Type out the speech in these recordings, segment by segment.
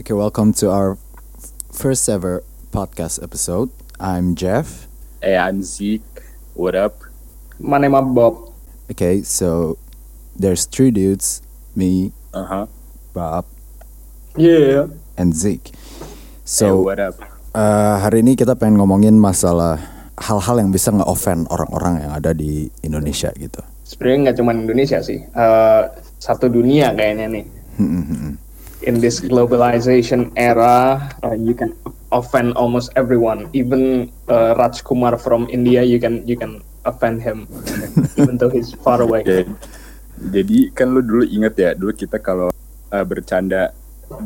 Okay, welcome to our first ever podcast episode. I'm Jeff. Hey, I'm Zeke. What up? My name is Bob. Okay, so there's three dudes, me, Uh huh. Bob, Yeah. and Zeke. hey, So what up? uh, hari ini kita pengen ngomongin masalah hal-hal yang bisa nge-offend orang-orang yang ada di Indonesia gitu. Sebenarnya nggak cuma Indonesia sih, Eh, satu dunia kayaknya nih. In this globalization era, uh, you can offend almost everyone. Even uh, Raj Kumar from India, you can you can offend him, even though he's far away. Jadi, jadi kan lu dulu inget ya, dulu kita kalau uh, bercanda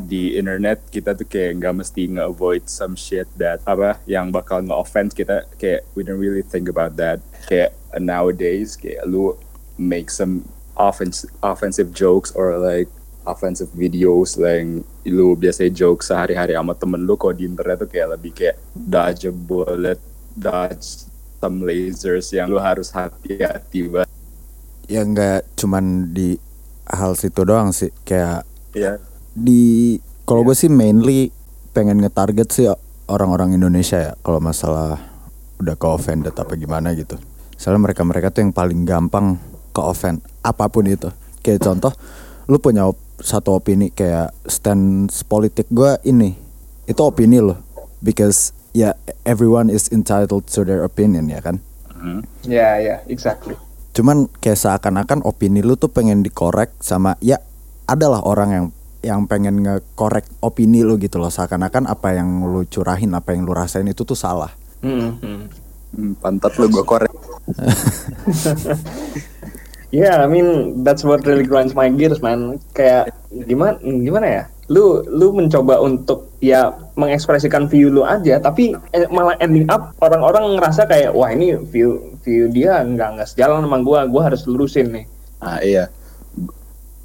di internet kita tuh kayak nggak mesti nge-avoid some shit that apa yang bakal nge-offend kita kayak we don't really think about that kayak uh, nowadays kayak lu make some offense, offensive jokes or like offensive videos yang lu biasa joke sehari-hari sama temen lu kok di internet tuh kayak lebih kayak dodge a bullet dodge some lasers yang lu harus hati-hati banget Ya nggak cuman di hal situ doang sih, kayak ya di kalau gue sih mainly pengen nge-target sih orang-orang Indonesia ya kalau masalah udah ke offended apa gimana gitu. Soalnya mereka-mereka tuh yang paling gampang ke offend apa pun itu. Kayak contoh lu punya satu opini kayak stance politik gue ini itu opini lo because ya everyone is entitled to their opinion ya kan. Yeah, yeah, exactly. Cuman kayak seakan-akan opini lu tuh pengen dikorek sama ya adalah orang yang yang pengen ngekorek opini lu gitu loh seakan-akan apa yang lu curahin apa yang lu rasain itu tuh salah. Hmm, hmm. Hmm, pantat lu gua korek Yeah, I mean that's what really grinds my gears, man. Kayak gimana gimana ya? Lu lu mencoba untuk ya mengekspresikan view lu aja, tapi eh, malah ending up orang-orang ngerasa kayak wah ini view view dia nggak nggak sejalan sama gua, gua harus lurusin nih. ah iya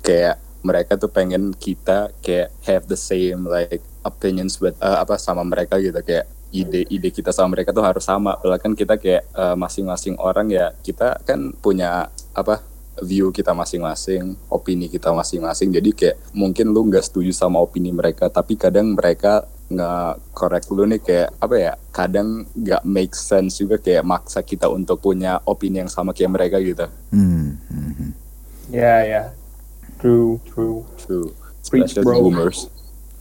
kayak mereka tuh pengen kita kayak have the same like opinions but uh, apa sama mereka gitu kayak ide-ide kita sama mereka tuh harus sama padahal kan kita kayak uh, masing-masing orang ya kita kan punya apa view kita masing-masing opini kita masing-masing jadi kayak mungkin lu nggak setuju sama opini mereka tapi kadang mereka nggak korek lu nih kayak apa ya kadang nggak make sense juga kayak maksa kita untuk punya opini yang sama kayak mereka gitu Hmm. hmm, hmm. Ya ya, true true. True. Preach, Especially bro. boomers.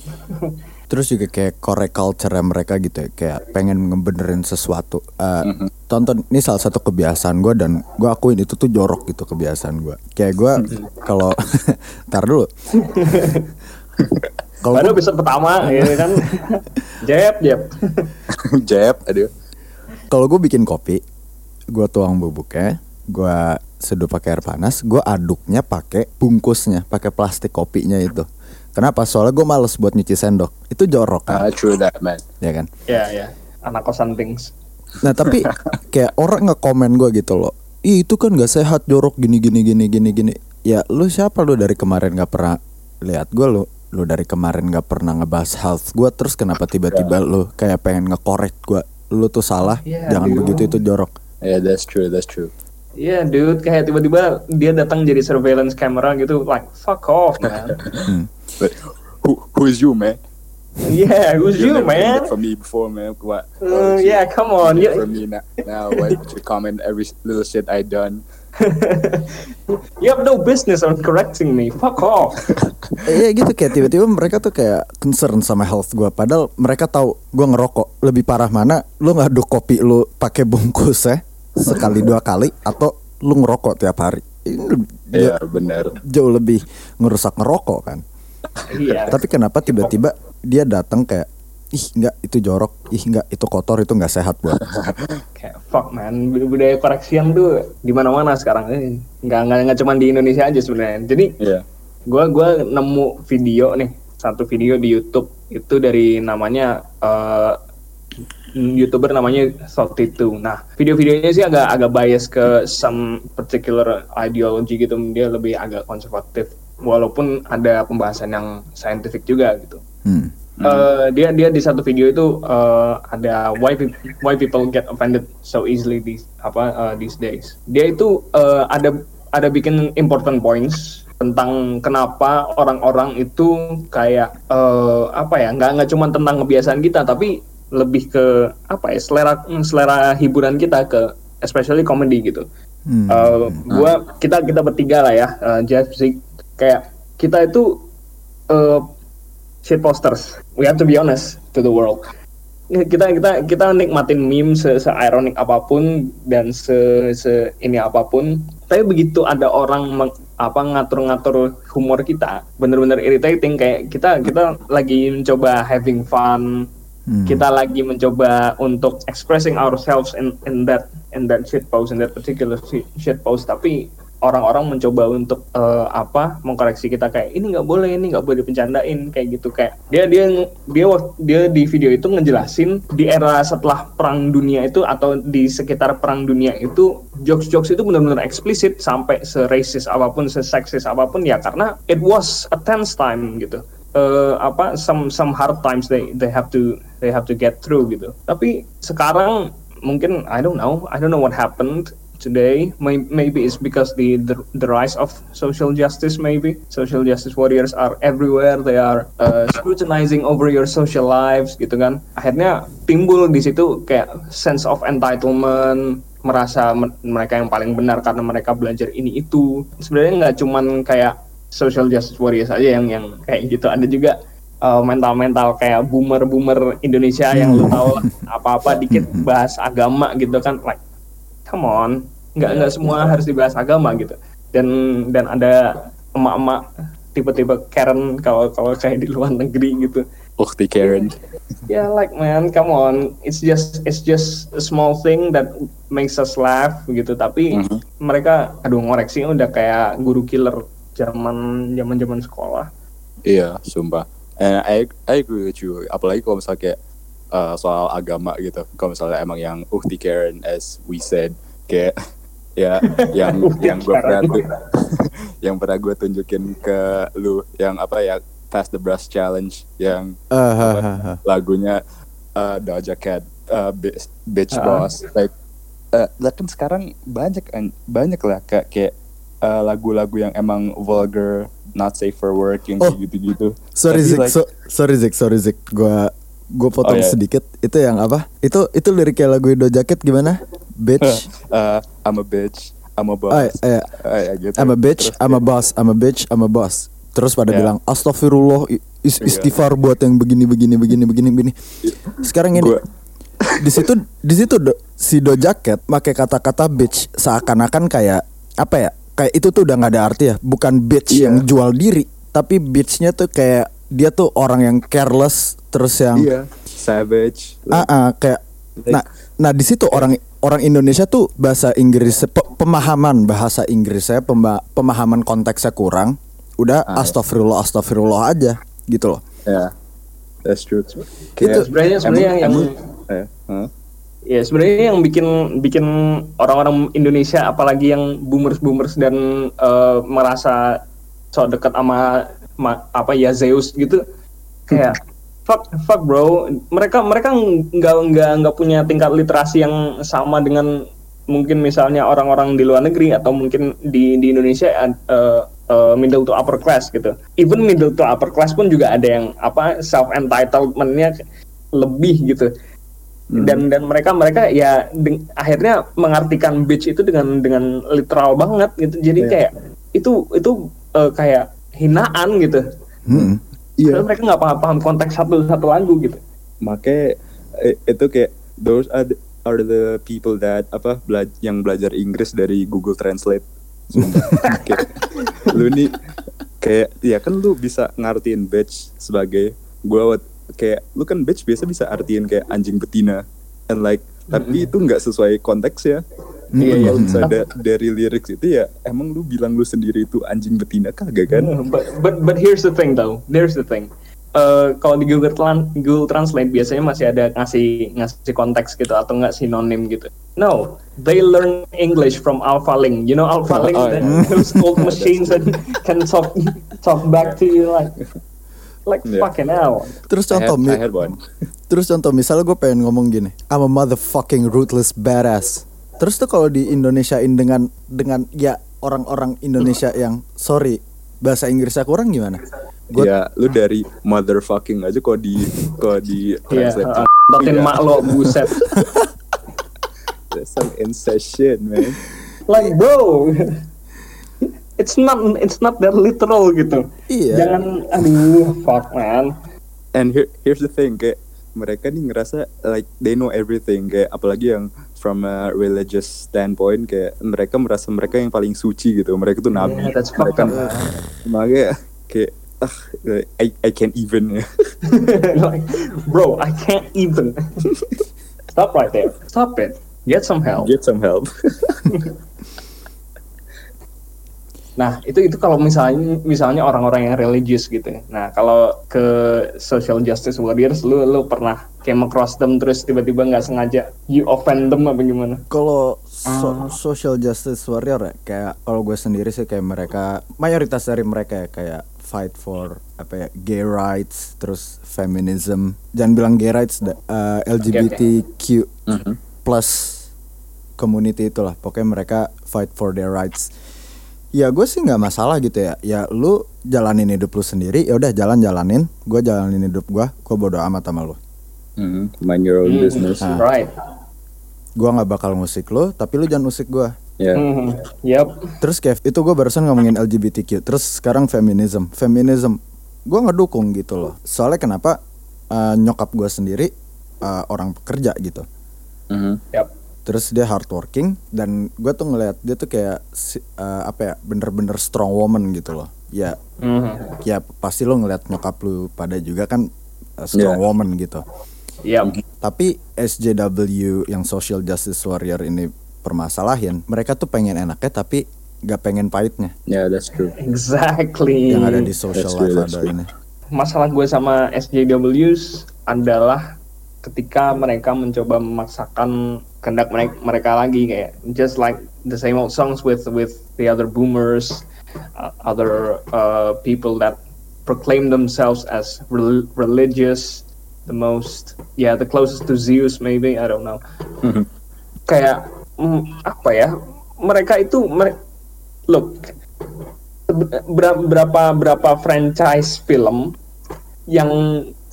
Terus juga kayak korek culture mereka gitu ya kayak pengen ngebenerin sesuatu. Eh, Tonton ini salah satu kebiasaan gue dan gue akuin itu tuh jorok gitu kebiasaan gue. Kayak gue kalau tar dulu. Kalau Baru episode pertama ya kan. Jep jep. Jeb, aduh. kalau gue bikin kopi, gue tuang bubuknya, gue seduh pakai air panas, gue aduknya pakai bungkusnya, pakai plastik kopinya itu. Kenapa? Soalnya gue males buat nyuci sendok. Itu jorok kan, Ah, true that, man. ya kan? Ya ya. Anak kosan things. Nah tapi kayak orang nge-komen gue gitu loh. Ih itu kan gak sehat jorok gini gini gini gini gini. Ya lu siapa lu dari kemarin gak pernah lihat gue lu lu dari kemarin gak pernah ngebahas health gue terus kenapa tiba-tiba lu kayak pengen ngekorek gue lu tuh salah Iya, jangan dude. begitu itu jorok Yeah, that's true, that's true. Iya, dude, kayak tiba-tiba dia datang jadi surveillance camera gitu, like fuck off, man. But who who is you, man? yeah, who's you, never did man? for me before, man. What? Uh, what you yeah, come on. You, For me now, now why would you comment every little shit I done? you have no business on correcting me. Fuck off. Iya gitu kayak tiba-tiba mereka tuh kayak concern sama health gue Padahal mereka tahu gue ngerokok Lebih parah mana Lu ngaduk kopi lu pakai bungkus ya Sekali dua kali Atau lu ngerokok tiap hari Ini jauh, benar. jauh lebih ngerusak ngerokok kan Iya. Tapi kenapa tiba-tiba dia datang kayak Ih enggak itu jorok Ih enggak itu kotor itu nggak sehat buat Kayak fuck man, Bud- budaya koreksian tuh di mana-mana sekarang. Eh, Nggak nggak nggak cuma di Indonesia aja sebenarnya. Jadi Iya. gua gua nemu video nih, satu video di YouTube itu dari namanya eh, youtuber namanya Two. Nah, video-videonya sih agak agak bias ke some particular ideology gitu. Dia lebih agak konservatif, walaupun ada pembahasan yang scientific juga gitu. hmm. Eh, dia dia di satu video itu eh, ada why pe- why people get offended so easily these apa eh, these days. Dia itu eh, ada ada bikin important points tentang kenapa orang-orang itu kayak eh, apa ya nggak nggak cuma tentang kebiasaan kita tapi lebih ke apa ya selera selera hiburan kita ke especially comedy gitu. Hmm. Eh, gua kita kita bertiga lah ya eh, Jeff Zik kayak kita itu eh shit posters. We have to be honest to the world. Kita kita kita nikmatin meme se, se ironik apa pun dan se, se ini apa pun. Tapi begitu ada orang meng- apa ngatur-ngatur humor kita, bener-bener irritating kayak kita kita lagi mencoba having fun, Hmm. kita lagi mencoba untuk expressing ourselves in in that in that shit post in that particular shi- shit post. Tapi orang-orang mencoba untuk eh, apa mengkoreksi kita kayak ini nggak boleh ini nggak boleh dipencandain kayak gitu. Kayak dia dia dia dia di video itu ngejelasin di era setelah perang dunia itu atau di sekitar perang dunia itu jokes-jokes itu benar-benar eksplisit sampai se-racist apa pun se-sexist apa pun ya karena it was a tense time gitu eh, apa some some hard times they they have to they have to get through gitu. Tapi sekarang mungkin I don't know I don't know what happened today. May- Maybe it's because the, the the rise of social justice. Maybe social justice warriors are everywhere. They are uh, scrutinizing over your social lives gitu kan. Akhirnya timbul di situ kayak sense of entitlement merasa mereka yang paling benar karena mereka belajar ini itu sebenarnya nggak cuman kayak social justice warriors aja yang yang kayak gitu. Ada juga uh, mental-mental kayak boomer-boomer Indonesia yang lu tahu apa-apa dikit bahas agama gitu kan like come on. Nggak nggak semua harus dibahas agama gitu. Dan dan ada emak-emak tipe-tipe Karen kalau kalau kayak di luar negeri gitu. Ukti Karen. ya like man come on. It's just it's just a small thing that makes us laugh gitu. Tapi Mhm. mereka aduh ngoreksinya udah kayak guru killer zaman zaman zaman sekolah Iya, sumpah. And I, I agree with you. Apalagi kalau misalnya kayak uh, soal agama gitu. Kalau misalnya emang yang Ukti Karen as we said kayak ya yang yang gue pernah yang pernah gue tunjukin ke lu yang apa ya Pass the Brush Challenge yang ha, ha, ha. lagunya uh, Doja Cat uh, Bitch, Bitch Ah. Boss like uh, kan sekarang banyak banyak lah kayak kayak uh, lagu-lagu yang emang vulgar not safe for work yang Oh. gitu-gitu Sorry Tapi Zik, like- so- sorry Zik, sorry Zik. Gua gua potong Oh, iya. sedikit. Itu yang apa? Itu itu liriknya lagu Do Jacket gimana? Bitch. uh, I'm a bitch I'm a boss Oh, iya. Ah, ya gitu. I'm a bitch, Terus I'm a boss, I'm a bitch, I'm a boss. Terus pada Ya. bilang astagfirullah is- Iya. istighfar buat yang begini begini begini begini begini. Sekarang ini di situ di situ do- si Do Jacket pakai kata-kata bitch seakan-akan kayak apa ya? Kayak itu tuh udah nggak ada arti ya. Bukan bitch Iya. yang jual diri, tapi bitchnya tuh kayak dia tuh orang yang careless terus yang iya savage Ah, ah, kayak nah nah di situ orang orang Indonesia tuh bahasa Inggris pe- pemahaman bahasa Inggrisnya pema- pemahaman konteksnya kurang udah Ah, iya. astagfirullah astagfirullah aja gitu loh ya that's true Itu sebenarnya sebenarnya emang- yang emang- eh? Ya sebenarnya yang bikin bikin orang-orang Indonesia apalagi yang boomers boomers dan eh, merasa so dekat sama ma- apa ya Zeus gitu. Kayak fuck fuck bro. Mereka mereka nggak nggak nggak punya tingkat literasi yang sama dengan mungkin misalnya orang-orang di luar negeri atau mungkin di di Indonesia eh, eh, middle to upper class gitu. Even middle to upper class pun juga ada yang apa self entitlementnya lebih gitu dan dan mereka mereka ya deng- akhirnya mengartikan bitch itu dengan dengan literal banget gitu jadi Iya. kayak itu itu eh, kayak hinaan gitu Mm-mm. iya Padahal mereka nggak paham paham konteks satu satu lagu gitu Makanya eh, itu kayak those are the, are the people that apa bela- yang belajar Inggris dari Google Translate. Kayak, lu nih kayak ya kan lu bisa ngartiin bitch sebagai gua wat- kayak lu kan bitch biasa bisa artiin kayak anjing betina and like tapi itu nggak sesuai konteks ya. Iya, iya. Kalau misalnya da- dari lyrics itu ya emang lu bilang lu sendiri itu anjing betina kagak kan? but but but here's the thing though here's the thing Eh, kalau di Google, Tran- Google Translate biasanya masih ada ngasih ngasih konteks gitu atau nggak sinonim gitu. No, they learn English from AlphaLink. You know AlphaLink, Oh, that- yeah. those old machines that can talk talk back to you like like Yeah. fucking hell. terus I had, contoh I had one. terus contoh misalnya gue pengen ngomong gini I'm a motherfucking ruthless badass terus tuh kalau di Indonesiain dengan dengan ya orang-orang Indonesia yang sorry bahasa Inggrisnya kurang gimana? Gua- Ya, lu dari motherfucking aja kok di kok di Iya, translate. uh, totin mak lo buset. That's some incest shit, man. like bro, it's not it's not that literal gitu. Iya. Jangan aduh fuck man. And here, here's the thing, kayak mereka nih ngerasa like they know everything, kayak apalagi yang from a religious standpoint, kayak mereka merasa mereka yang paling suci gitu. Mereka tuh nabi. Yeah, that's fucked mereka up. makanya kayak ah, I I can't even like, bro, I can't even. Stop right there. Stop it. Get some help. Get some help. Nah, itu itu kalau misalnya misalnya orang-orang yang religious gitu. ya. Nah, kalau ke social justice warriors lu lu pernah kayak cross them terus tiba-tiba nggak sengaja you offend them apa gimana? Kalau so- social justice warrior ya kayak kalau gue sendiri sih kayak mereka mayoritas dari mereka ya kayak fight for apa ya gay rights terus feminism jangan bilang gay rights eh, LGBTQ plus community itulah pokoknya mereka fight for their rights ya gue sih nggak masalah gitu ya ya lu jalanin hidup lu sendiri ya udah jalan jalanin gue jalanin hidup gue gue bodo amat sama lu Mhm, Mind your own business. Hmm, Right. gue nggak bakal musik lu tapi lu jangan musik gue Ya. Hmm, Yep. Terus Kev, itu gue barusan ngomongin LGBTQ. Terus sekarang feminism. Feminism, gue ngedukung gitu loh. Soalnya kenapa? Eh, nyokap gue sendiri eh, orang pekerja gitu. Mhm. Yep. Terus dia hardworking dan gue tuh ngeliat dia tuh kayak si- eh, apa ya, bener-bener strong woman gitu loh. Ya, Mhm. ya pasti lo ngeliat nyokap lu pada juga kan eh, strong Yeah. woman gitu. Yep. Tapi SJW yang social justice warrior ini permasalahin, mereka tuh pengen enaknya tapi gak pengen pahitnya. Yeah, that's true. Exactly. yang ada di social That's true, life that's ada true. ini. masalah gue sama SJWs adalah ketika mereka mencoba memaksakan kehendak mereka, mereka lagi kayak just like the same old songs with with the other boomers uh, other uh, people that proclaim themselves as rel- religious the most yeah the closest to Zeus maybe I don't know. Kayak mm, apa ya mereka itu mere- look ber- berapa berapa franchise film yang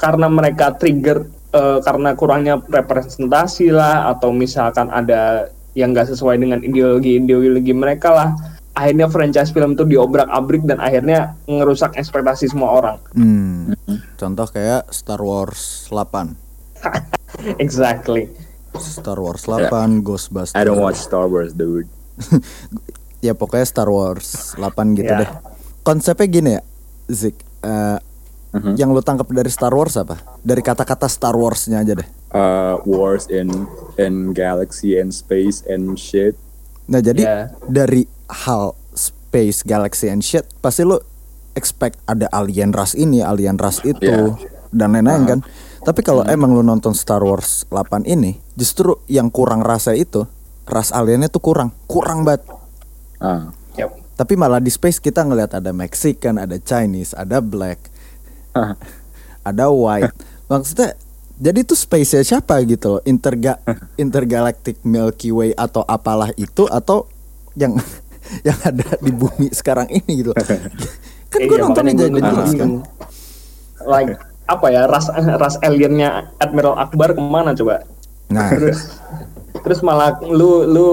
karena mereka trigger eh, karena kurangnya representasi lah atau misalkan ada yang nggak sesuai dengan ideologi ideologi mereka lah akhirnya franchise film itu diobrak-abrik dan akhirnya ngerusak ekspektasi semua orang Hmm. Contoh kayak Star Wars 8. exactly Star Wars 8, Ghostbusters. I don't watch Star Wars, dude. Ya pokoknya Star Wars 8 gitu Ya. deh. Konsepnya gini ya, Zik. eh, Mhm. Yang lu tangkap dari Star Wars apa? Dari kata-kata Star Wars-nya aja deh. Uh, wars in in galaxy and space and shit. Nah jadi Ya. dari hal space, galaxy and shit, pasti lu expect ada alien ras ini, alien ras itu, Ya. dan lain-lain kan. Tapi kalau emang lu nonton Star Wars 8 ini, justru yang kurang rasa itu, ras aliennya tuh kurang, kurang banget. Ah. Yep. Tapi malah di space kita ngelihat ada Mexican, ada Chinese, ada Black, ada White. Maksudnya jadi itu space siapa gitu loh? Interga intergalactic Milky Way atau apalah itu atau yang yang ada di bumi sekarang ini gitu. loh. kan gue Iya, nontonnya makanya jadi gua jelas kan. like apa ya ras ras aliennya Admiral Akbar ke mana coba Nah, terus terus malah lu lu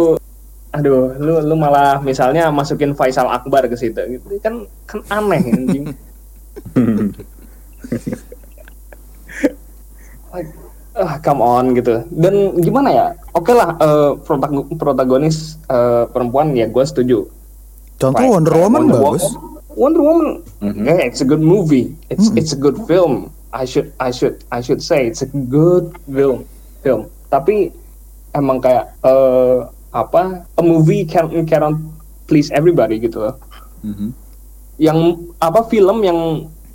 aduh lu lu malah misalnya masukin Faisal Akbar ke situ gitu kan kan aneh anjing ah come on gitu dan gimana ya oke lah eh, protago- protagonis eh, perempuan ya gue setuju contoh Right. Wonder Woman Wonder bagus. Woman, Wonder Woman, yeah, it's a good movie. It's it's a good film. I should I should I should say it's a good film film. Tapi emang kayak eh apa a movie can cannot please everybody gitu loh. Mhm. Yang apa film yang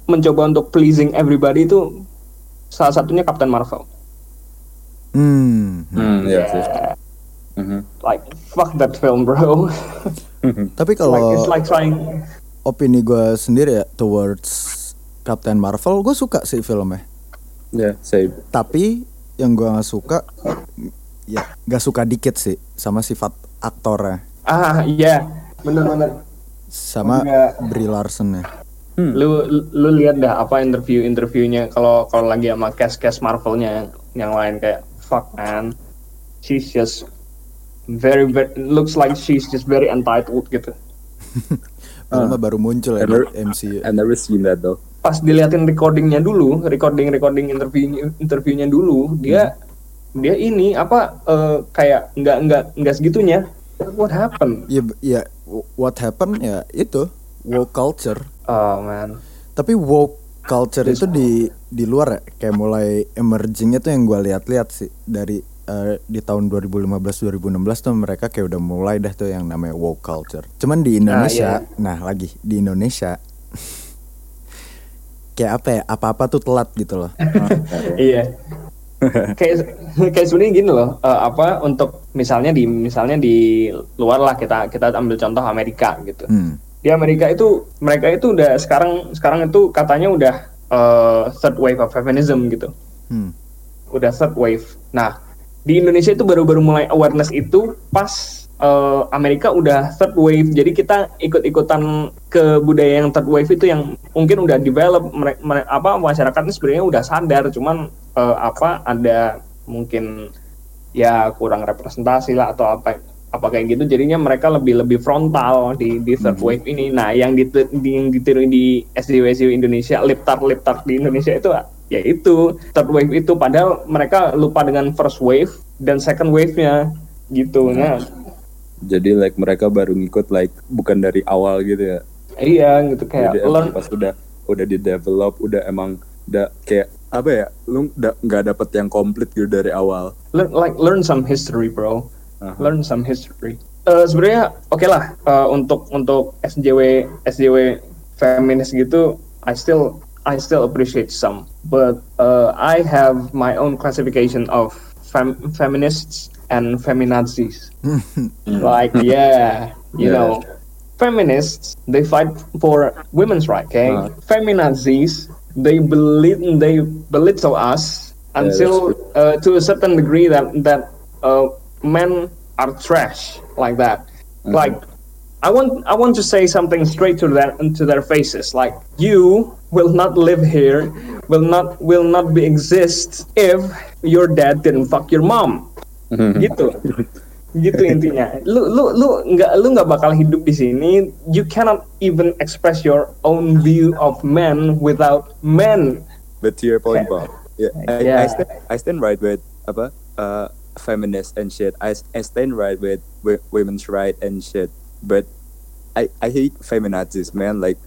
mencoba untuk pleasing everybody itu salah satunya Captain Marvel. Hmm. Hmm, yes, yes. Yeah, Mhm. like fuck that film, bro. Tapi like kalau it's like trying opini gue sendiri ya towards Captain Marvel, gue suka sih filmnya. Yeah, same. Tapi yang gue nggak suka, ya nggak suka dikit sih sama sifat aktornya. ah iya bener-bener sama. Brie Larson ya. Hmm. lu lu lihat dah apa interview interviewnya kalau kalau lagi sama cast cast Marvelnya yang, yang lain kayak fuck man she's just very, very looks like she's just very entitled gitu Padahal mah baru muncul ya MCU. I never seen that though. pas diliatin recordingnya dulu recording recording interview interviewnya dulu dia dia ini apa eh, kayak nggak nggak nggak segitunya what happened Ya, ya what happened ya itu woke culture. Oh man. Tapi woke culture itu di di luar ya, kayak mulai emergingnya tuh yang gue lihat-lihat sih. Dari eh, di tahun 2015-2016 tuh mereka kayak udah mulai dah tuh yang namanya woke culture. Cuman di Indonesia, nah lagi di Indonesia kayak apa ya? Apa-apa tuh telat gitu loh. iya. Kayak kayak sebenarnya gini loh eh, apa untuk misalnya di misalnya di luar lah kita kita ambil contoh Amerika gitu. Hmm. Di Amerika itu mereka itu udah sekarang sekarang itu katanya udah eh, third wave of feminism gitu. Hmm. udah third wave. Nah di Indonesia itu baru-baru mulai awareness itu pas eh, Amerika udah third wave. Jadi kita ikut-ikutan ke budaya yang third wave itu yang mungkin udah develop mere- mere- apa masyarakatnya sebenarnya udah sadar. Cuman eh, apa ada mungkin ya kurang representasi lah atau apa apa kayak gitu jadinya mereka lebih lebih frontal di di third wave ini. Nah yang di, di yang ditiru di SDW SDW Indonesia liptar liptar di Indonesia itu ya itu third wave itu. Padahal mereka lupa dengan first wave dan second wave-nya gitu. Nah. Jadi like mereka baru ngikut like bukan dari awal gitu ya. iya gitu. Kayak Jadi learn pas udah udah di develop udah emang udah kayak apa ya? Lu nggak dapet yang komplit gitu dari awal. learn like learn some history bro Aha. learn some history Eh, sebenarnya oke lah eh, untuk untuk SJW SJW feminis gitu I still I still appreciate some but uh, I have my own classification of fem- feminists and feminazis like yeah you Yeah. know feminists they fight for women's right okay Uh. feminazis they belittle they belittle us Yeah, until uh, to a certain degree that that uh, men are trash like that. Mm-hmm. like I want I want to say something straight to their to their faces. Like you will not live here will not will not be exist if your dad didn't fuck your mom. Gitu. Gitu intinya. Lu lu lu nggak lu nggak bakal hidup di sini. You cannot even express your own view of men without men. But to your point, Bob, yeah, I, I, stand, I stand right with apa uh, feminist and shit. I, I stand right with, with women's right and shit. But I, I hate feminazis, man. Like,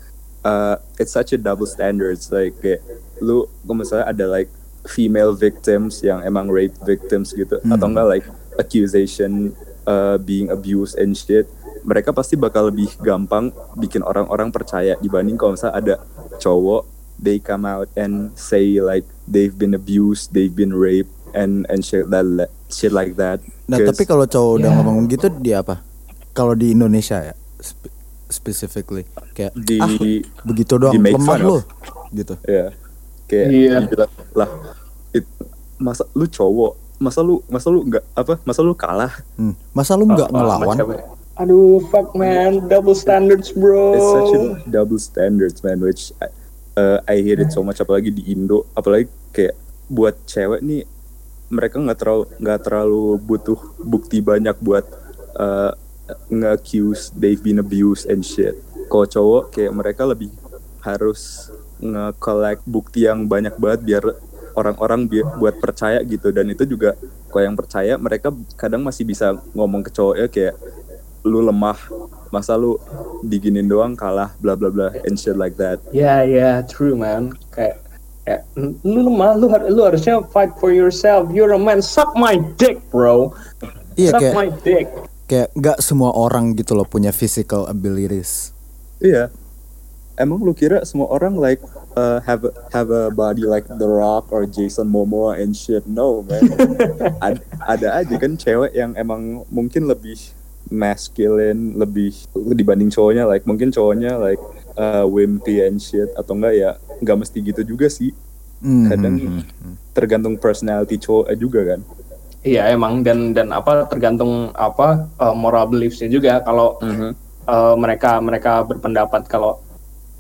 uh, it's such a double standards. Like, kayak, lu kung misalnya ada like female victims yang emang rape victims gitu, atau enggak like accusation uh, being abused and shit. Mereka pasti bakal lebih gampang bikin orang-orang percaya dibanding kalau misalnya ada cowok they come out and say like they've been abused, they've been raped and and shit that shit like that. Nah tapi kalau cowok udah Yeah. ngomong gitu dia apa? Kalau di Indonesia ya spe- specifically kayak Di- ah begitu doang di make lemah fun lu of. gitu. ya kayak Iya. dibilang, lah it- masa lu cowok masa lu masa lu nggak apa masa lu kalah Hmm. Masa lu nggak Oh, ngelawan? sama cewek. aduh fuck man double standards bro it's such a double standards man which I, uh, I hate it so much apalagi di Indo apalagi kayak buat cewek nih mereka nggak terlalu nggak terlalu butuh bukti banyak buat uh, nge-accuse they've been abused and shit. Kalau cowok kayak mereka lebih harus nge-collect bukti yang banyak banget biar orang-orang bi- buat percaya gitu. Dan itu juga kalau yang percaya mereka kadang masih bisa ngomong ke cowoknya kayak lu lemah masa lu diginin doang kalah bla bla bla and shit like that. Ya ya true man. Kayak, kayak lu lemah, lu har- lu harusnya fight for yourself. You're a man. Suck my dick, bro. Iya Suck kayak my dick. kayak nggak semua orang gitu loh punya physical abilities. iya emang lu kira semua orang like uh, have a, have a body like The Rock or Jason Momoa and shit no man Ad- ada aja kan cewek yang emang mungkin lebih masculine lebih dibanding cowoknya like mungkin cowoknya like uh, wimpy and shit atau enggak ya nggak mesti gitu juga sih. Hmm, kadang hmm, hmm. tergantung personality cowok juga kan. Iya emang. Dan dan apa tergantung apa uh, moral beliefsnya juga. Kalau uh, mereka mereka berpendapat kalau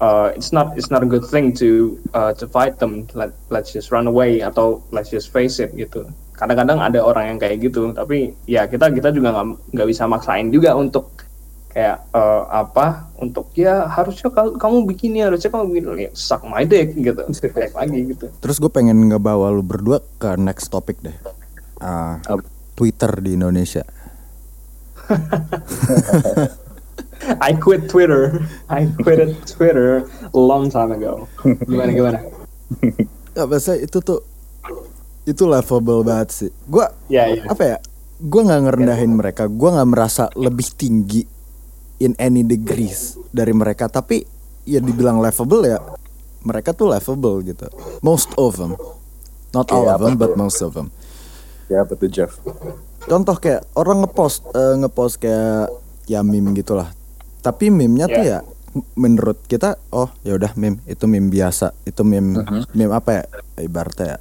uh, it's not it's not a good thing to uh, to fight them. Let let's just run away atau let's just face it gitu. Kadang-kadang ada orang yang kayak gitu. Tapi ya kita kita juga nggak nggak bisa maksain juga untuk kayak uh, apa untuk ya harusnya kamu, kamu begini harusnya kamu begini ya, suck my dick gitu kayak lagi gitu Terus gue pengen ngebawa lu berdua ke next topic deh. Ah, Apa? Twitter di Indonesia. I quit Twitter I quit Twitter a long time ago gimana gimana Ya biasa itu tuh itu lovable banget sih. Gua ya ya apa ya? Gua nggak ngerendahin mereka. Gua nggak merasa lebih tinggi in any degrees dari mereka. Tapi ya dibilang lovable ya mereka tuh lovable gitu. Most of them, not all Kayak of them, but tuh? most of them. Ya apa tuh Jeff? Contoh kayak orang ngepost eh, ngepost kayak ya meme gitulah. Tapi meme-nya tuh ya Ya. menurut kita oh ya udah meme itu meme biasa. Itu meme meme apa ya? Ibaratnya ya.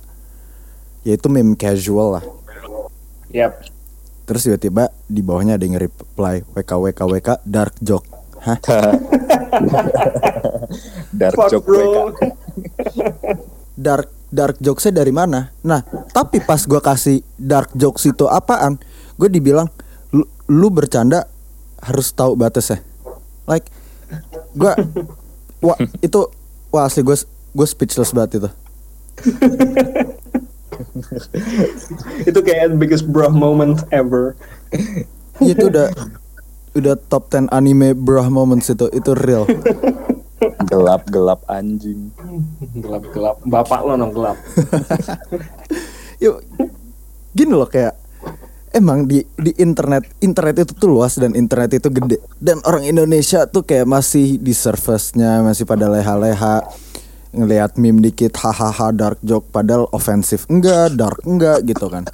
Ya itu meme casual lah. yep Terus tiba-tiba di bawahnya ada yang reply WKWKWK dark joke. Hah? Dark Fuck, joke bro. WK. Dark dark jokesnya dari mana? Nah, tapi pas gua kasih dark jokes itu apaan? Gue dibilang lu, lu bercanda harus tahu batasnya. Like gua wah itu wah asli gue gue speechless banget itu. itu kayak the biggest bro moment ever. Iya, itu udah udah top 10 anime bro moments itu itu real. Gelap-gelap anjing. gelap gelap bapak lo dong gelap. Yuk gini loh kayak emang di di internet internet itu tuh luas dan internet itu gede. Dan orang Indonesia tuh kayak masih di surface-nya masih pada leha-leha ngelihat meme dikit hahaha dark joke padahal ofensif enggak dark enggak gitu kan.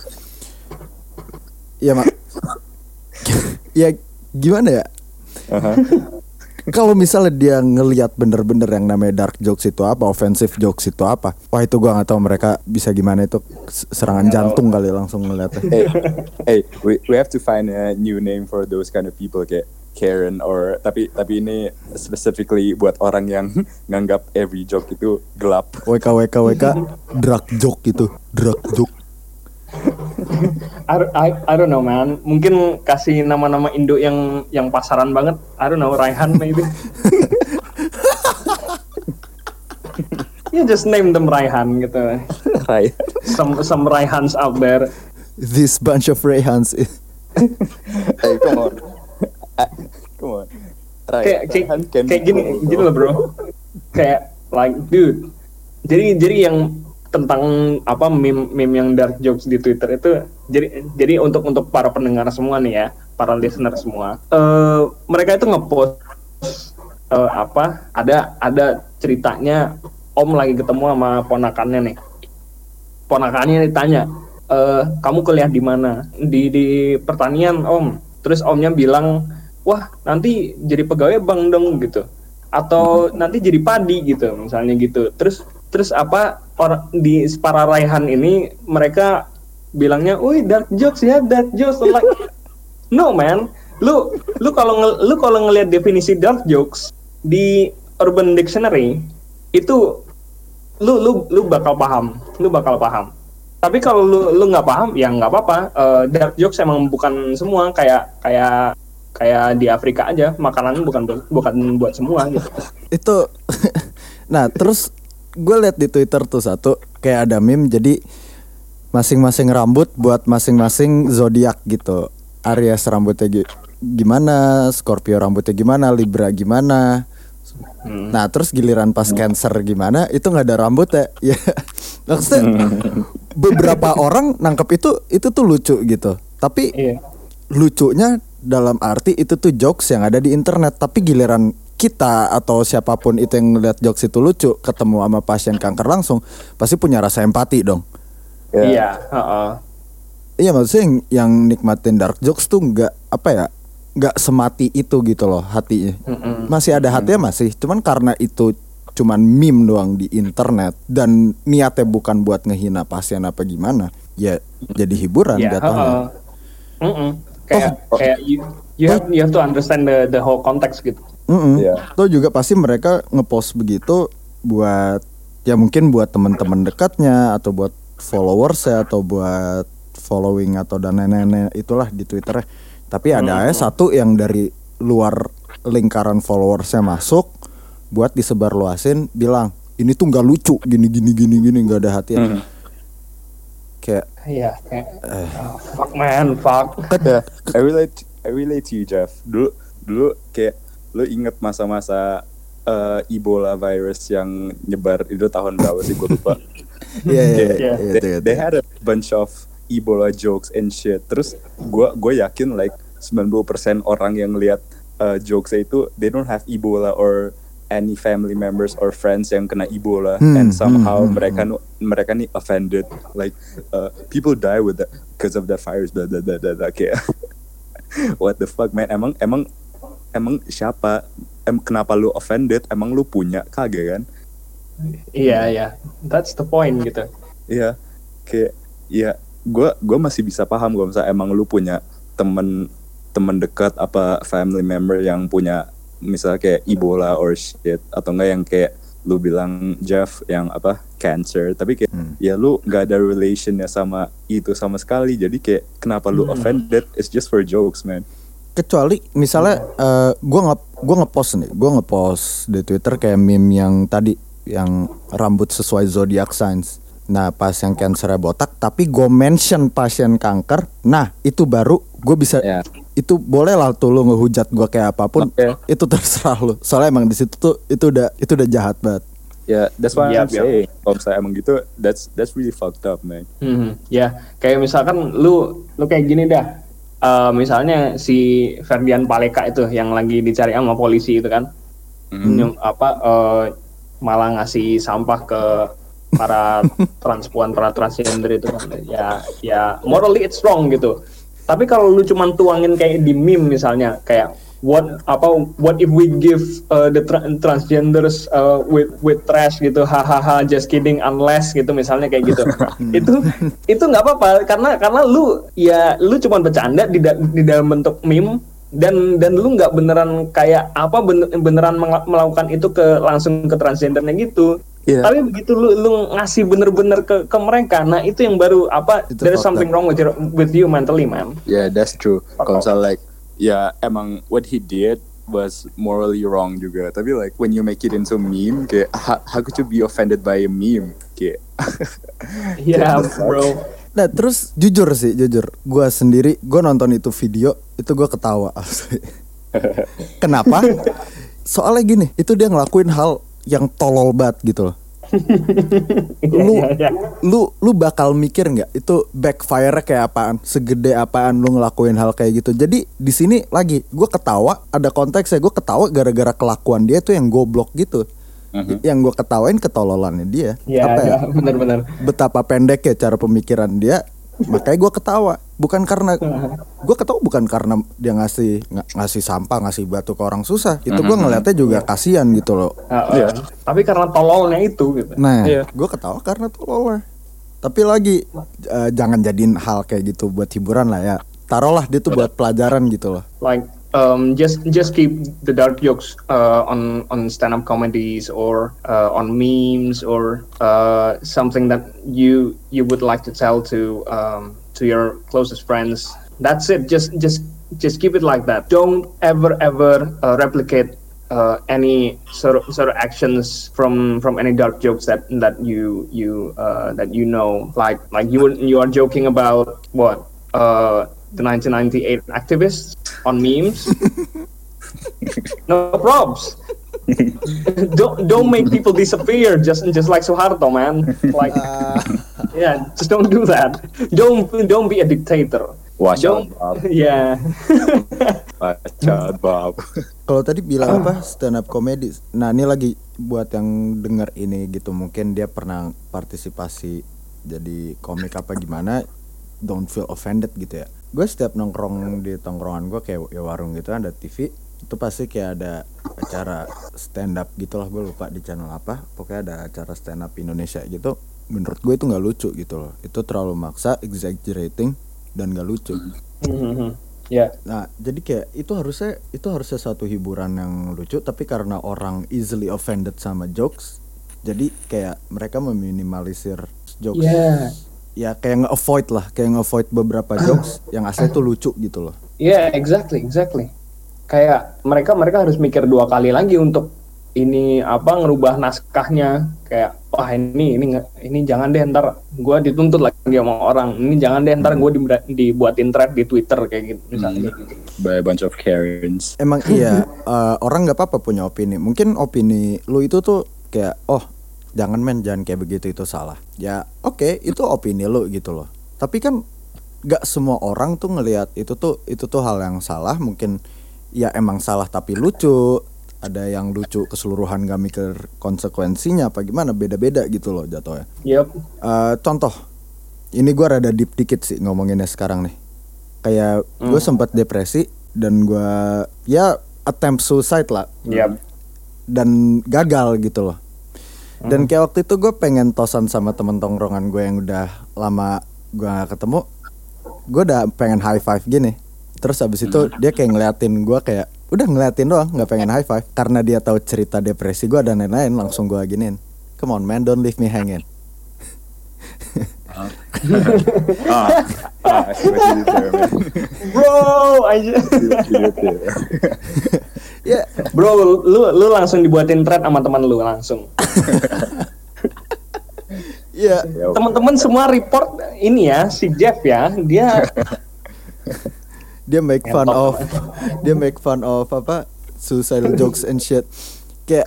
Ya mak ya gimana ya? Aha. kalau misalnya dia ngelihat bener-bener yang namanya dark jokes itu apa, offensive jokes itu apa, wah itu gua nggak tahu mereka bisa gimana itu. Serangan jantung kali langsung ngeliatnya. hey, hey, we we have to find a new name for those kind of people kayak Karen or tapi tapi ini specifically buat orang yang nganggap every joke itu gelap. WK WK WK drug joke itu, drug joke. I, I, I don't know man mungkin kasih nama-nama Indo yang yang pasaran banget I don't know Raihan maybe you just name them Raihan gitu Right. some some Raihans out there This bunch of Rayhans. hey, come on. Come on. Right. kayak kayak, kayak gini gini loh bro. Kayak like dude. Jadi jadi yang tentang apa meme meme yang dark jokes di Twitter itu jadi jadi untuk untuk para pendengar semua nih ya para listener semua eh mereka itu ngepost eh, apa ada ada ceritanya om lagi ketemu sama ponakannya nih. Ponakannya ditanya eh kamu kuliah di mana? Di di pertanian om. Terus omnya bilang wah nanti jadi pegawai bank dong gitu atau nanti jadi padi gitu misalnya gitu terus terus apa orang di para raihan ini mereka bilangnya, "Wih, dark jokes ya, dark jokes." Like, no man, lu lu kalau lu kalau ngelihat definisi dark jokes di Urban Dictionary itu lu lu lu bakal paham, lu bakal paham. Tapi kalau lu lu nggak paham, ya nggak apa-apa. Eh, dark jokes emang bukan semua kayak kayak kayak di Afrika aja makanan bukan bukan buat semua gitu. itu nah terus gue liat di Twitter tuh satu kayak ada meme jadi masing-masing rambut buat masing-masing zodiak gitu. Aries rambutnya gi- gimana Scorpio rambutnya gimana Libra gimana. Nah terus giliran pas Cancer gimana itu nggak ada rambutnya ya. Maksudnya beberapa orang nangkep itu itu tuh lucu gitu. Tapi Iya. lucunya dalam arti itu tuh jokes yang ada di internet tapi giliran kita atau siapa pun itu yang ngeliat jokes itu lucu ketemu sama pasien kanker langsung pasti punya rasa empati dong Ya. Iya, heeh. iya maksudnya yang, yang nikmatin dark jokes tuh nggak apa ya nggak semati itu gitu loh hatinya Mm-mm. masih ada hatinya masih cuman karena itu cuman meme doang di internet dan niatnya bukan buat ngehina pasien apa gimana ya jadi hiburan Ya, jatuhnya heeh. Mm-mm. Kayak kayak you, you have you have to understand the the whole context gitu Mm-mm. Iya. Tuh juga pasti mereka ngepost begitu buat ya mungkin buat teman-teman dekatnya atau buat followers ya atau buat following atau dan nenek-nenek itulah di Twitter. Tapi ada aja satu yang dari luar lingkaran followersnya masuk buat disebarluasin bilang ini tuh nggak lucu gini gini gini gini nggak ada hati. Kayak iya kayak oh, fuck man fuck Yeah, I relate I relate to you Jeff. Dulu dulu kayak lu inget masa-masa eh, Ebola virus yang nyebar itu tahun berapa sih gue lupa. Iya iya iya, Yeah. iya, they, they had a bunch of Ebola jokes and shit. Terus gua gue yakin like 90% orang yang lihat uh, jokesnya itu they don't have Ebola or any family members or friends yang kena Ebola Hmm, and somehow hmm, hmm, mereka nu- mereka nih offended. Like uh, people die with that because of that virus blah, blah, blah, blah, blah. kayak what the fuck man? Emang emang emang siapa? Em, kenapa lu offended? Emang lu punya kagak kan? Iya iya. That's the point gitu. Iya, kayak ya gue gua masih bisa paham kalau misalnya emang lu punya temen temen dekat apa family member yang punya misalnya kayak Ebola or shit atau enggak yang kayak lu bilang Jeff yang apa cancer tapi kayak Hmm. ya lu nggak ada relationnya sama itu sama sekali. Jadi kayak kenapa lu offended? It's just for jokes man. Kecuali misalnya eh, gua nge gua ngepost nih gua ngepost di Twitter kayak meme yang tadi yang rambut sesuai zodiac signs. Nah pas yang cancernya botak tapi gue mention pasien kanker nah itu baru gue bisa Ya. Itu boleh lah tuh lu ngehujat gue kayak apa pun Oke. itu terserah lu. Soalnya emang di situ tuh itu udah itu udah jahat banget. Ya that's why Yup, I'm yup. saying kalau misalnya emang gitu that's that's really fucked up man. Mhm, ya kayak misalkan lu lu kayak gini dah. Eh, misalnya si Ferdian Paleka itu yang lagi dicari sama polisi itu kan. Nyum- apa eh, malah ngasih sampah ke para transpuan para transgender itu kan. Ya ya morally it's wrong gitu tapi kalau lu cuman tuangin kayak di meme misalnya kayak what apa what if we give uh, the tra- transgenders uh, with with trash gitu hahaha just kidding unless gitu misalnya kayak gitu. Itu itu nggak apa-apa karena karena lu ya lu cuman bercanda di da- di dalam bentuk meme dan dan lu nggak beneran kayak apa bener- beneran melakukan itu ke langsung ke transgendernya gitu Iya. tapi begitu lu lu ngasih bener-bener ke ke mereka nah itu yang baru apa Itu there's something wrong with your, with you mentally man Yeah, that's true. Kalau misalnya like, ya emang what he did was morally wrong juga. Tapi like when you make it into meme, kayak how, how could you be offended by a meme? Kayak yeah bro nah terus jujur sih jujur gue sendiri gue nonton itu video itu gue ketawa asli. kenapa soalnya gini itu dia ngelakuin hal yang tolol banget gitu loh. Lu Iya, iya. lu lu bakal mikir nggak? Itu backfire kayak apaan? Segede apaan lu ngelakuin hal kayak gitu? Jadi di sini lagi gue ketawa ada konteksnya. Gue ketawa gara-gara kelakuan dia tuh yang goblok gitu. Yang gue ketawain ketololannya dia. Ya apa ya? ya, bener-bener betapa pendek ya cara pemikiran dia makanya gue ketawa. Bukan karena gue ketawa bukan karena dia ngasih ng- ngasih sampah ngasih batu ke orang susah. Itu gue ngeliatnya juga kasihan gitu loh. Iya. tapi karena tololnya itu gitu. Nah Iya. gue ketawa karena tololnya. Tapi lagi eh, jangan jadiin hal kayak gitu buat hiburan lah ya. Taruhlah dia tuh buat pelajaran gitu loh. Like um, just just keep the dark jokes uh, on on stand up comedies or uh, on memes or uh, something that you you would like to tell to um, to your closest friends. That's it. Just just just keep it like that. Don't ever ever uh, replicate. Uh, any sort of sort of actions from from any dark jokes that that you you uh, that you know like like you you are joking about what uh, the 1998 activists on memes. no probs. don't don't make people disappear just just like Suharto, man. Like, yeah, just don't do that. Don't don't be a dictator. Watch out, don't, Bob. yeah. Watch out, Bob. Kalau tadi bilang apa stand up comedy. Nah, ini lagi buat yang denger ini gitu mungkin dia pernah partisipasi jadi komik apa gimana don't feel offended gitu ya. Gue setiap nongkrong di tongkrongan gue kayak ya warung gitu ada TV itu pasti kayak ada acara stand up gitu lah gue lupa di channel apa pokoknya ada acara stand up Indonesia gitu menurut gue itu nggak lucu gitu loh itu terlalu maksa exaggerating dan gak lucu Mhm. Ya. Nah, jadi kayak itu harusnya itu harusnya satu hiburan yang lucu, tapi karena orang easily offended sama jokes, jadi kayak mereka meminimalisir jokes. Iya. Ya kayak nge-avoid lah, kayak nge-avoid beberapa jokes yang asli itu lucu gitu loh. Iya, exactly, exactly. Kayak mereka mereka harus mikir dua kali lagi untuk ini apa ngerubah naskahnya kayak wah ini ini ini jangan deh ntar gue dituntut lagi sama orang ini jangan deh ntar gue dibuatin thread di Twitter kayak gitu misalnya Hmm. by a bunch of Karens. Emang iya, eh, orang nggak apa-apa punya opini. Mungkin opini lu itu tuh kayak oh jangan men jangan kayak begitu itu salah. Ya oke itu opini lu gitu loh. Tapi kan nggak semua orang tuh ngelihat itu tuh itu tuh hal yang salah. Mungkin ya emang salah tapi lucu. Ada yang lucu keseluruhan gak mikir konsekuensinya apa gimana beda-beda gitu loh jatuhnya. Yep. Eh, contoh, ini gua rada deep dikit sih ngomonginnya sekarang nih. Kayak gue sempat depresi dan gua ya attempt suicide lah Yep. dan gagal gitu loh. Dan kayak waktu itu gue pengen tosan sama temen tongkrongan gue yang udah lama gue gak ketemu. Gue udah pengen high five gini. Terus habis itu dia kayak ngeliatin gue kayak udah ngeliatin doang nggak pengen high five karena dia tahu cerita depresi gue dan lain-lain langsung gue giniin. Come on man, don't leave me hanging. ah, ah, man. Bro, aja. Ya, Bro, lu lu langsung dibuatin thread sama teman lu langsung. ya. Teman-teman semua report ini ya si Jeff ya, dia dia make fun of dia make fun of apa suicidal jokes and shit kayak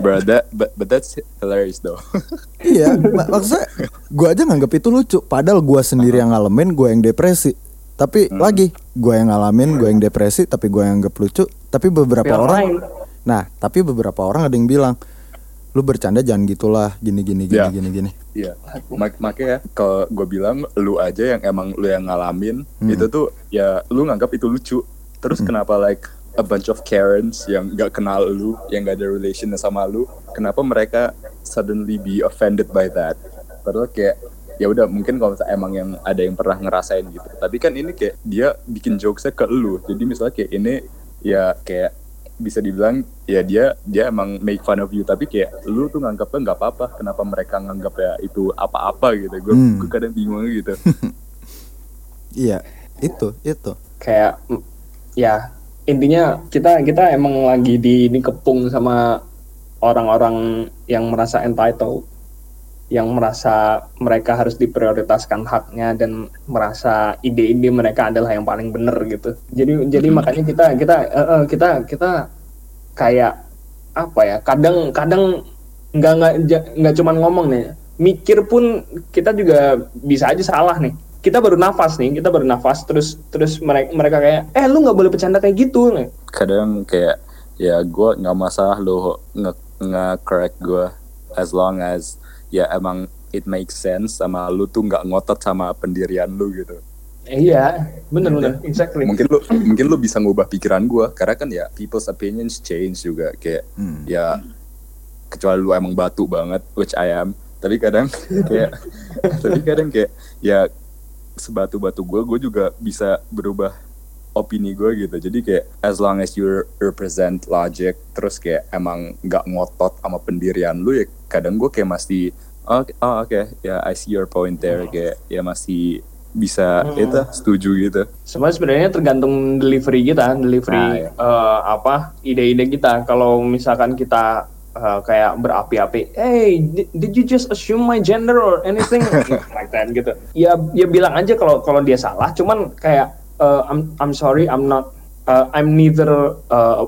Bro, that, but, but that's hilarious though. iya mak- maksudnya gue aja nganggap itu lucu padahal gue sendiri yang ngalamin gue yang depresi tapi lagi gue yang ngalamin gue yang depresi tapi gue yang anggap lucu tapi beberapa Tapi orang orang lain. nah tapi beberapa orang ada yang bilang lu bercanda jangan gitulah gini gini gini Ya. gini gini Iya, mak makanya kalau gue bilang lu aja yang emang lu yang ngalamin itu tuh ya lu nganggap itu lucu. Terus kenapa like a bunch of Karens yang gak kenal lu, yang gak ada relation sama lu, kenapa mereka suddenly be offended by that? Padahal kayak ya udah mungkin kalau misalnya emang yang ada yang pernah ngerasain gitu. Tapi kan ini kayak dia bikin jokesnya ke lu. Jadi misalnya kayak ini ya kayak bisa dibilang ya dia dia emang make fun of you. Tapi kayak lu tuh nganggapnya nggak apa-apa. Kenapa mereka nganggap ya itu apa-apa gitu? Gue Hmm. gue kadang bingung gitu. Iya itu itu. Kayak mm, ya intinya kita kita emang lagi di dikepung sama orang-orang yang merasa entitled yang merasa mereka harus diprioritaskan haknya dan merasa ide-ide mereka adalah yang paling benar gitu. Jadi jadi makanya kita kita eh, kita kita kayak apa ya kadang kadang nggak nggak nggak cuman ngomong nih. Mikir pun kita juga bisa aja salah nih. Kita baru nafas nih kita baru nafas terus terus mereka mereka kayak eh lu nggak boleh bercanda kayak gitu. Nih kadang kayak ya gue nggak masalah lo nge nge correct gue as long as ya emang it makes sense sama lu tuh nggak ngotot sama pendirian lu gitu. Eh, iya bener bener. Exactly. Mungkin lu mungkin lu bisa ngubah pikiran gue karena kan ya people's opinions change juga kayak Hmm. ya kecuali lu emang batu banget which I am tapi kadang kayak tapi kadang kayak ya sebatu-batu gue gue juga bisa berubah opini gue gitu jadi kayak as long as you represent logic terus kayak emang nggak ngotot sama pendirian lu ya kadang gue kayak masih oh, oh oke ya I see your point there kayak ya masih bisa itu setuju gitu Semua sebenarnya tergantung delivery kita, delivery Nah, iya. eh, apa ide-ide kita. Kalau misalkan kita eh, kayak berapi-api, hey, did, did you just assume my gender or anything like that gitu? Ya, ya bilang aja kalau kalau dia salah. Cuman kayak eh, I'm I'm sorry, I'm not, eh, I'm neither eh,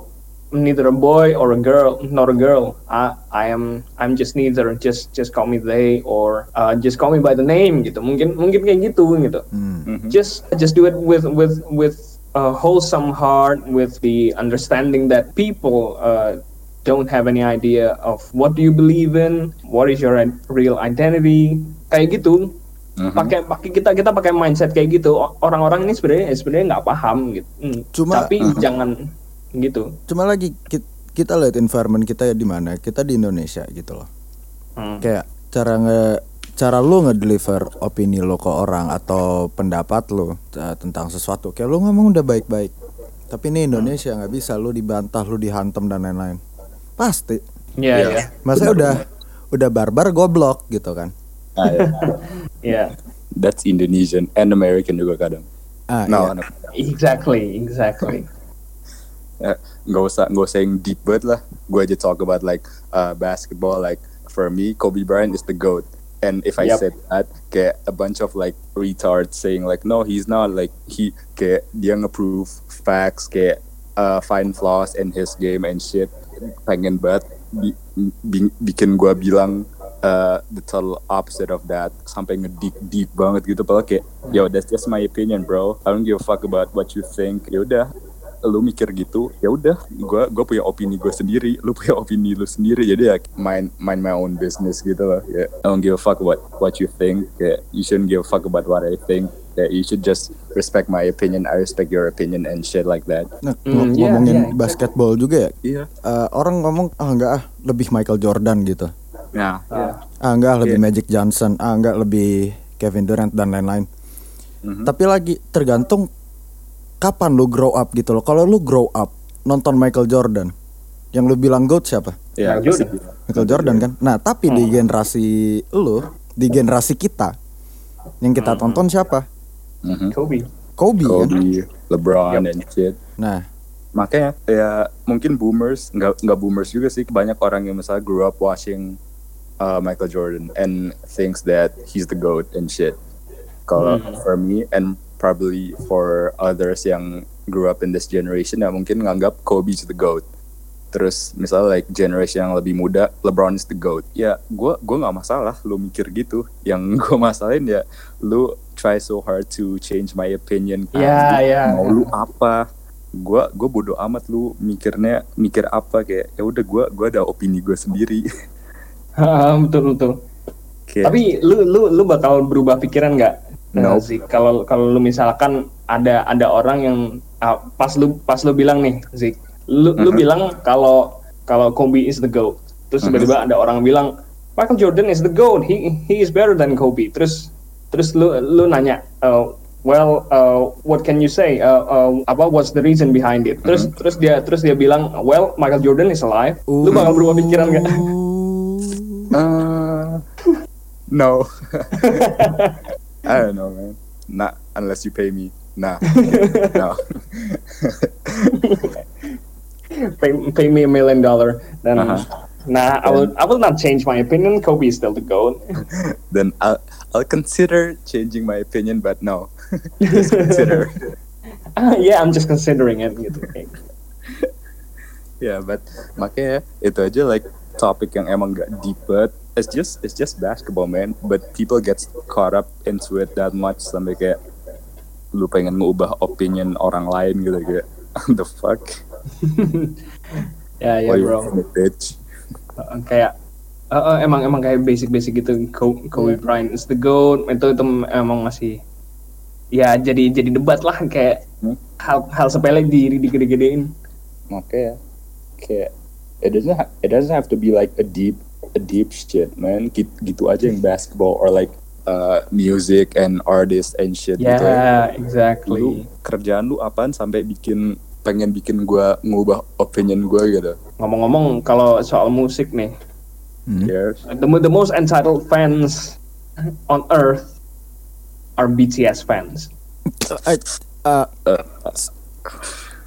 neither a boy or a girl, not a girl. I I am I'm just neither. Just just call me they or uh, just call me by the name gitu. Mungkin mungkin kayak gitu gitu Hmm. just just do it with with with a wholesome heart with the understanding that people uh, don't have any idea of what do you believe in what is your real identity kayak gitu Pakai pakai kita kita pakai mindset kayak gitu. Orang-orang ini sebenarnya sebenarnya nggak paham gitu. Hmm, Cuma- tapi jangan gitu. Cuma lagi ki- kita lihat environment kita di mana. Kita di Indonesia gitu loh. Hmm. kayak cara nge cara lu ngedeliver opini lo ke orang atau pendapat lo uh, tentang sesuatu. Kayak lu ngomong udah baik-baik tapi ini Indonesia nggak bisa. Lu dibantah lu dihantam dan lain-lain. Pasti. Iya, Iya. iya. masa udah udah barbar goblok gitu kan Ah, ya. That's Indonesian and American juga kadang. ah, No, iya. no. Exactly, exactly. Ya, nggak usah nggak usah yang deep banget lah. Gue aja talk about like uh, basketball. Like for me, Kobe Bryant is the goat. And if I Yep. said that, kayak a bunch of like retards saying like no, he's not. Like he kayak dia nge-prove facts kayak uh, find flaws in his game and shit. Pengen banget bi- bi- bikin gue bilang uh, the total opposite of that sampai ngedeep deep banget gitu. Padahal kayak yo that's just my opinion bro. I don't give a fuck about what you think. Ya udah lu mikir gitu ya udah. Gua gua punya opini gue sendiri lu punya opini lu sendiri. Jadi ya mind mind my own business gitu loh ya I don't give a fuck what what you think. Kayak you shouldn't give a fuck about what I think. Kayak you should just respect my opinion. I respect your opinion and shit like that. Nah, iya, ngomongin iya, exactly. basketball juga ya? Iya. Eh, orang ngomong ah enggak ah lebih Michael Jordan gitu nah Ah. ah enggak lebih Iya. Magic Johnson. Ah enggak lebih Kevin Durant dan lain-lain. Mhm. tapi lagi tergantung kapan lu grow up gitu loh. Kalau lu grow up nonton Michael Jordan. Yang lu bilang GOAT siapa? Ya Michael Jordan. Michael Jordan kan? Nah tapi di generasi lu di generasi kita yang kita tonton siapa? Mhm. Kobe. Kobe, kan Kobe LeBron and shit. Nah. Makanya ya mungkin boomers nggak nggak boomers juga sih. Banyak orang yang misalnya grew up watching uh, Michael Jordan and thinks that he's the goat and shit. Kalau for me and probably for others yang grew up in this generation ya mungkin nganggap Kobe is the goat. Terus misalnya like generation yang lebih muda LeBron is the goat. Ya gua gua nggak masalah lu mikir gitu. Yang gua masalahin ya lu try so hard to change my opinion. Ya, Anjing, ya. mau lu apa? Gua gua bodoh amat lu mikirnya mikir apa. Kayak ya udah gua gua ada opini gue sendiri betul betul. kayak Tapi lu lu lu bakal berubah pikiran nggak? Nope. Eh, Zik? Kalau kalau lu misalkan ada ada orang yang ah, pas lu pas lu bilang nih, Zik, lu lu Mhm. bilang kalau kalau Kobe is the goat. Terus Mhm. tiba-tiba ada orang bilang Michael Jordan is the goat. He he is better than Kobe. Terus terus lu lu nanya, uh, well, uh, what can you say? Uh, uh, apa what's the reason behind it? Terus terus dia terus dia bilang, well, Michael Jordan is alive. Lu bakal berubah pikiran nggak? Uh, no. I don't know, man. Not unless you pay me. Nah. no. pay, pay me a million dollar then Uh-huh. nah I will I will not change my opinion Kobe is still the goat Then I'll I'll consider changing my opinion, but no. Just consider. ah yeah I'm just considering it gitu yeah, but makanya itu aja like topik yang emang gak deep but it's just it's just basketball man. But people get caught up into it that much sampai kayak lu pengen ngubah opinion orang lain gitu kayak the fuck? Ya ya bro. bitch? Uh, kayak uh, uh, emang emang kayak basic basic gitu. Ko- Kobe Bryant is the goat. Itu itu emang masih ya jadi jadi debat lah. Kayak Hmm. hal hal sepele di digede-gedein makanya kayak it doesn't ha- it doesn't have to be like a deep a deep shit man gitu, gitu aja yang basketball or like uh, music and artists and shit gitu ya. exactly lu kerjaan lu apaan sampai bikin pengen bikin gua ngubah opinion gua gitu ngomong-ngomong kalau soal musik nih Hmm. ya the, mo- the most entitled fans on earth are BTS fans. Eh, uh,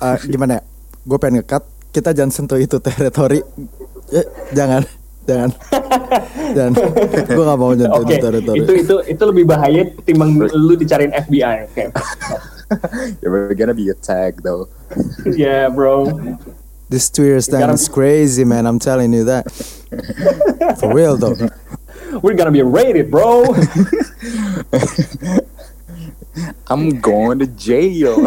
eh, gimana ya? Gue pengen ngekat. Kita jangan sentuh itu teritori. Eh, jangan, jangan, jangan. Gue gak mau nyentuh Oke, itu teritori. itu itu itu lebih bahaya timbang lu dicariin FBI. Oke, you're gonna be attacked though yeah bro. This Twitter stand is crazy, man. I'm telling you that. For real though. We're gonna be raided, bro. I'm going to jail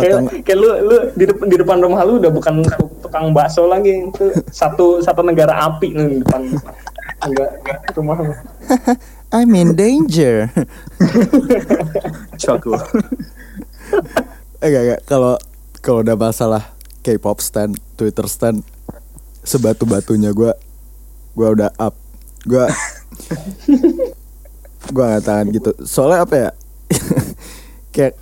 kayak, tang- kayak lu lu di depan di depan rumah lu udah bukan tukang bakso lagi itu satu satu negara api nih di depan enggak rumah lu. I'm in danger. chuckle Eh gak, gak. Kalau kalau udah masalah K-pop stand, Twitter stand, sebatu-batunya gue, gue udah up. Gua gua ngatakan gitu. Soalnya apa ya? kayak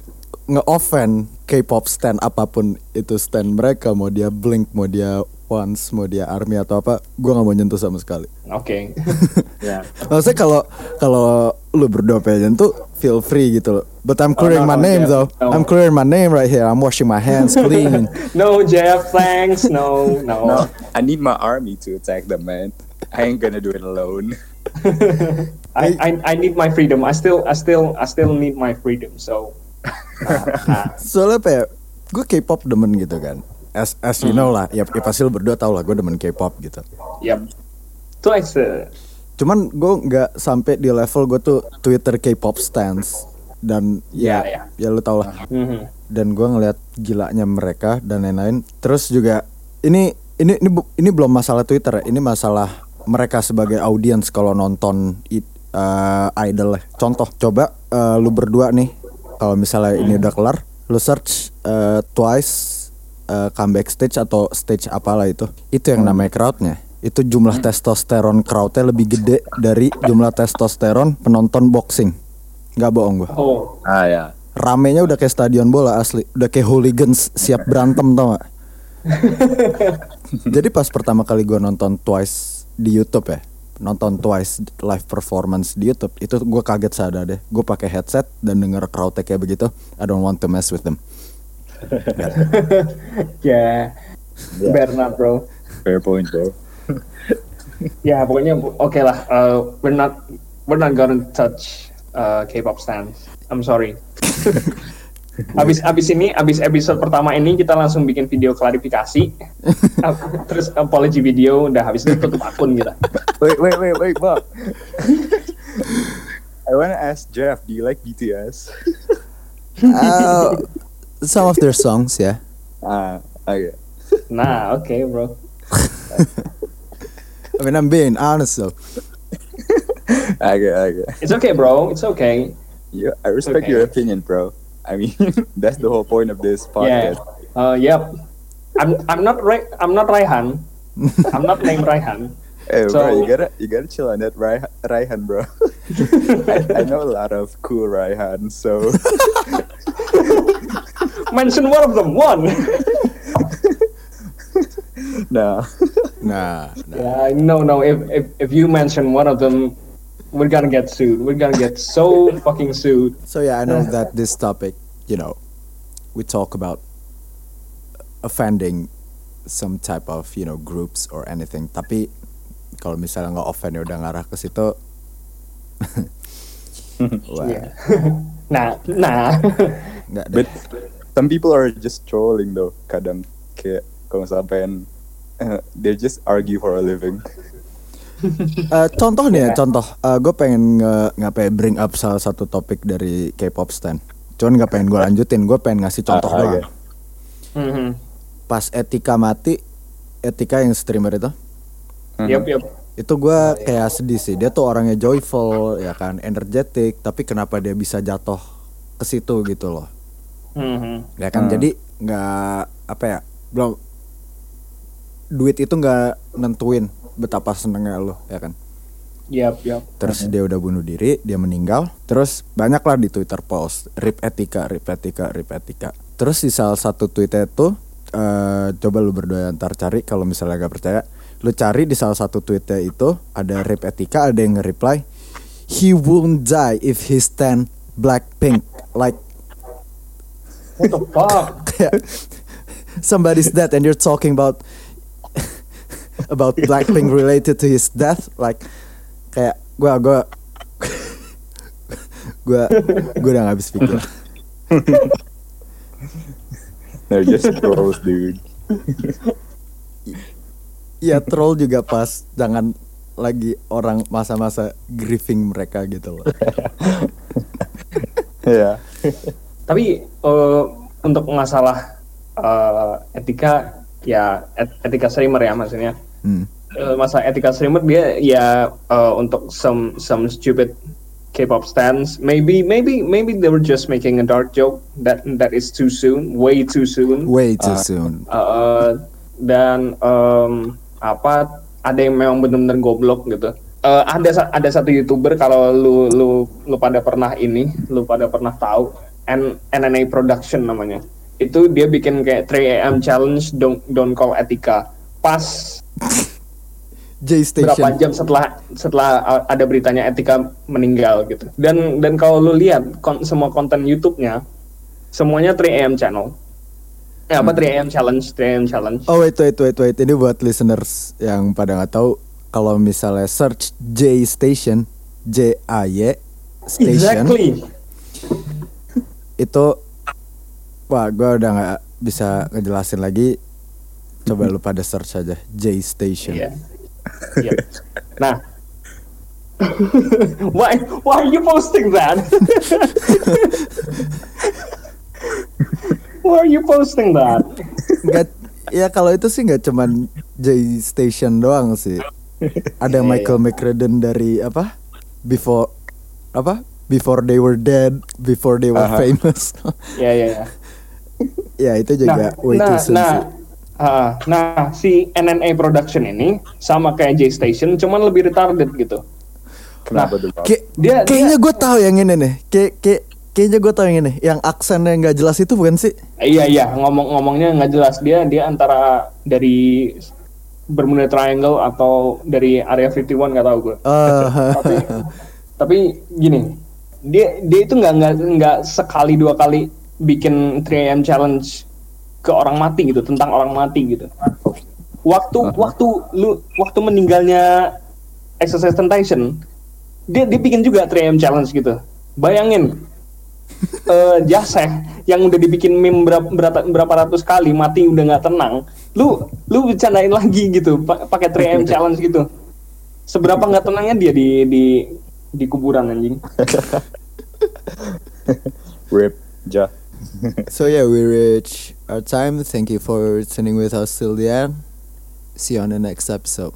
nge-offend K-pop stand apa pun itu stand mereka mau dia Blink, mau dia Once, mau dia Army atau apa, gua nggak mau nyentuh sama sekali. Oke. Ya. Maksudnya kalau kalau lu berdua pengen nyentuh, feel free gitu loh. But I'm clearing no, my no, name Jeff, though. no. I'm clearing my name right here. I'm washing my hands clean. no, Jeff, thanks. No, no. No, I need my army to attack them, man. I ain't gonna do it alone. I, I I need my freedom. I still I still I still need my freedom. So nah. Soalnya apa ya? Gue K-pop demen gitu kan. As as you know lah, ya, ya pasti lu berdua tau lah gue demen K-pop gitu. yep. Twice. Uh, Cuman gue nggak sampai di level gue tuh Twitter K-pop stance dan ya Ya, ya lu tau lah. mhm. Dan gue ngeliat gilanya mereka dan lain-lain. Terus juga ini ini ini ini belum masalah Twitter, ya. ini masalah mereka sebagai audiens kalau nonton it, eh, idol. Contoh, coba eh, lu berdua nih, kalau misalnya ini udah kelar, lu search eh, Twice eh, comeback stage atau stage apalah itu, itu yang namanya crowdnya. Itu jumlah testosteron crowdnya lebih gede dari jumlah testosteron penonton boxing. Nggak bohong gue Oh, Ah ya. ramenya udah kayak stadion bola asli udah kayak hooligans siap berantem tau gak jadi pas pertama kali gue nonton Twice di YouTube ya nonton Twice live performance di YouTube itu gue kaget sadar deh gue pakai headset dan denger crowdnya kayak begitu I don't want to mess with them yeah. Bernard, bro. Fair point, bro. Ya, pokoknya oke lah. Uh, we're not we're not gonna touch uh, K-pop stands. I'm sorry. abis abis ini abis episode pertama ini kita langsung bikin video klarifikasi. Uh, Terus apology video udah habis itu tutup akun kita. Wait, wait, wait, wait, Bob. I wanna ask Jeff, do you like BTS? Uh, some of their songs ya Ah, okay. Nah, oke, bro. I mean I'm being honest though Okay, okay. It's okay, bro. It's okay. Yeah, I respect Okay. your opinion, bro. I mean, that's the whole point of this podcast. Yeah. Uh, yep. I'm I'm not Ray, I'm not Raihan. I'm not named Raihan. Hey, bro, you gotta you gotta chill on that Rai- Raihan, bro. I, I know a lot of cool Raihan, so Mention one of them. One. nah. nah, nah. Yeah, no, no. If, if if you mention one of them, we're gonna get sued. We're gonna get so fucking sued. So yeah, I know that this topic, you know, we talk about offending some type of, you know, groups or anything. Tapi kalau misalnya nggak offend ya udah ngarah ke situ. Yeah. nah, nah. But some people are just trolling though. Kadang kayak kalau misalnya pengen uh, they just argue for a living. Eh, contoh nih ya, contoh. gue pengen nge ngapain bring up salah satu topik dari K-pop stand. Cuman nggak pengen gue lanjutin, gue pengen ngasih contoh doang. oke. Mhm. Pas Etika mati, Etika yang streamer itu, Yep, yep. itu gue kayak sedih sih dia tuh orangnya joyful ya kan energetik tapi kenapa dia bisa jatuh ke situ gitu loh Mhm. ya kan Hmm. jadi nggak apa ya belum duit itu nggak nentuin betapa senengnya lo ya kan? Yep, yep. terus dia udah bunuh diri dia meninggal. Terus banyak lah di twitter post rip etika rip etika rip etika. Terus di salah satu tweetnya itu eh, coba lu berdua ntar cari kalau misalnya gak percaya. Lu cari di salah satu tweetnya itu ada rip etika ada yang nge-reply he won't die if he stand blackpink like What the fuck? somebody's dead and you're talking about about Blackpink related to his death like kayak gua gua gua gua udah gak habis pikir They're just trolls, dude. ya troll juga pas jangan lagi orang masa-masa grieving mereka gitu loh Yeah. Tapi eh, untuk masalah eh, etika ya et- etika streamer ya maksudnya. Hmm. Masa etika streamer dia ya eh, untuk some some stupid K-pop stands maybe maybe maybe they were just making a dark joke that that is too soon way too soon way too Ah. soon Eh, dan em, apa ada yang memang benar-benar goblok gitu eh, ada ada satu youtuber kalau lu lu lu pada pernah ini, lu pada pernah tahu N NNA Production namanya. Itu dia bikin kayak 3 AM challenge don't don't call etika. Pas J berapa Station. jam setelah setelah uh, ada beritanya Etika meninggal gitu. Dan dan kalau lu lihat kon- semua konten YouTube-nya semuanya 3 AM channel. Eh, apa 3 AM challenge, 3 AM challenge. Oh wait wait wait wait ini buat listeners yang pada nggak tahu kalau misalnya search J Station J A Y Station exactly. itu wah gue udah nggak bisa ngejelasin lagi coba lu pada search aja J Station Iya. Iya. Nah, why why are you posting that? why are you posting that? Nggak, ya kalau itu sih nggak cuman J Station doang sih ada Iya, Michael McRaden dari apa before apa before they were dead before they were Aha. famous Ya ya ya. ya itu juga way nah, too soon nah, sih. Ah, nah, si NNA Production ini sama kayak J Station, cuman lebih retarded gitu. Kenapa Nah, tuh? Dia- kayaknya gue tahu yang ini nih. Kayak kayak kayaknya gue tahu yang ini. Yang aksennya nggak jelas itu bukan sih? Iya iya, ngomong-ngomongnya nggak jelas dia dia antara dari Bermuda Triangle atau dari Area 51 nggak tahu gue. Eh, tapi tapi gini dia dia itu nggak nggak nggak sekali dua kali bikin 3am challenge ke orang mati gitu tentang orang mati gitu. Waktu waktu lu waktu meninggalnya Exercise Temptation dia dia bikin juga 3am challenge gitu. Bayangin eh Jaseh yang udah dibikin meme berapa, berapa, berapa ratus kali mati udah nggak tenang lu lu bercandain lagi gitu pa- pakai 3am challenge gitu. Seberapa nggak tenangnya dia di di di kuburan anjing. Rip, Ja. so yeah, we reach our time. Thank you for tuning with us till the end. See you on the next episode.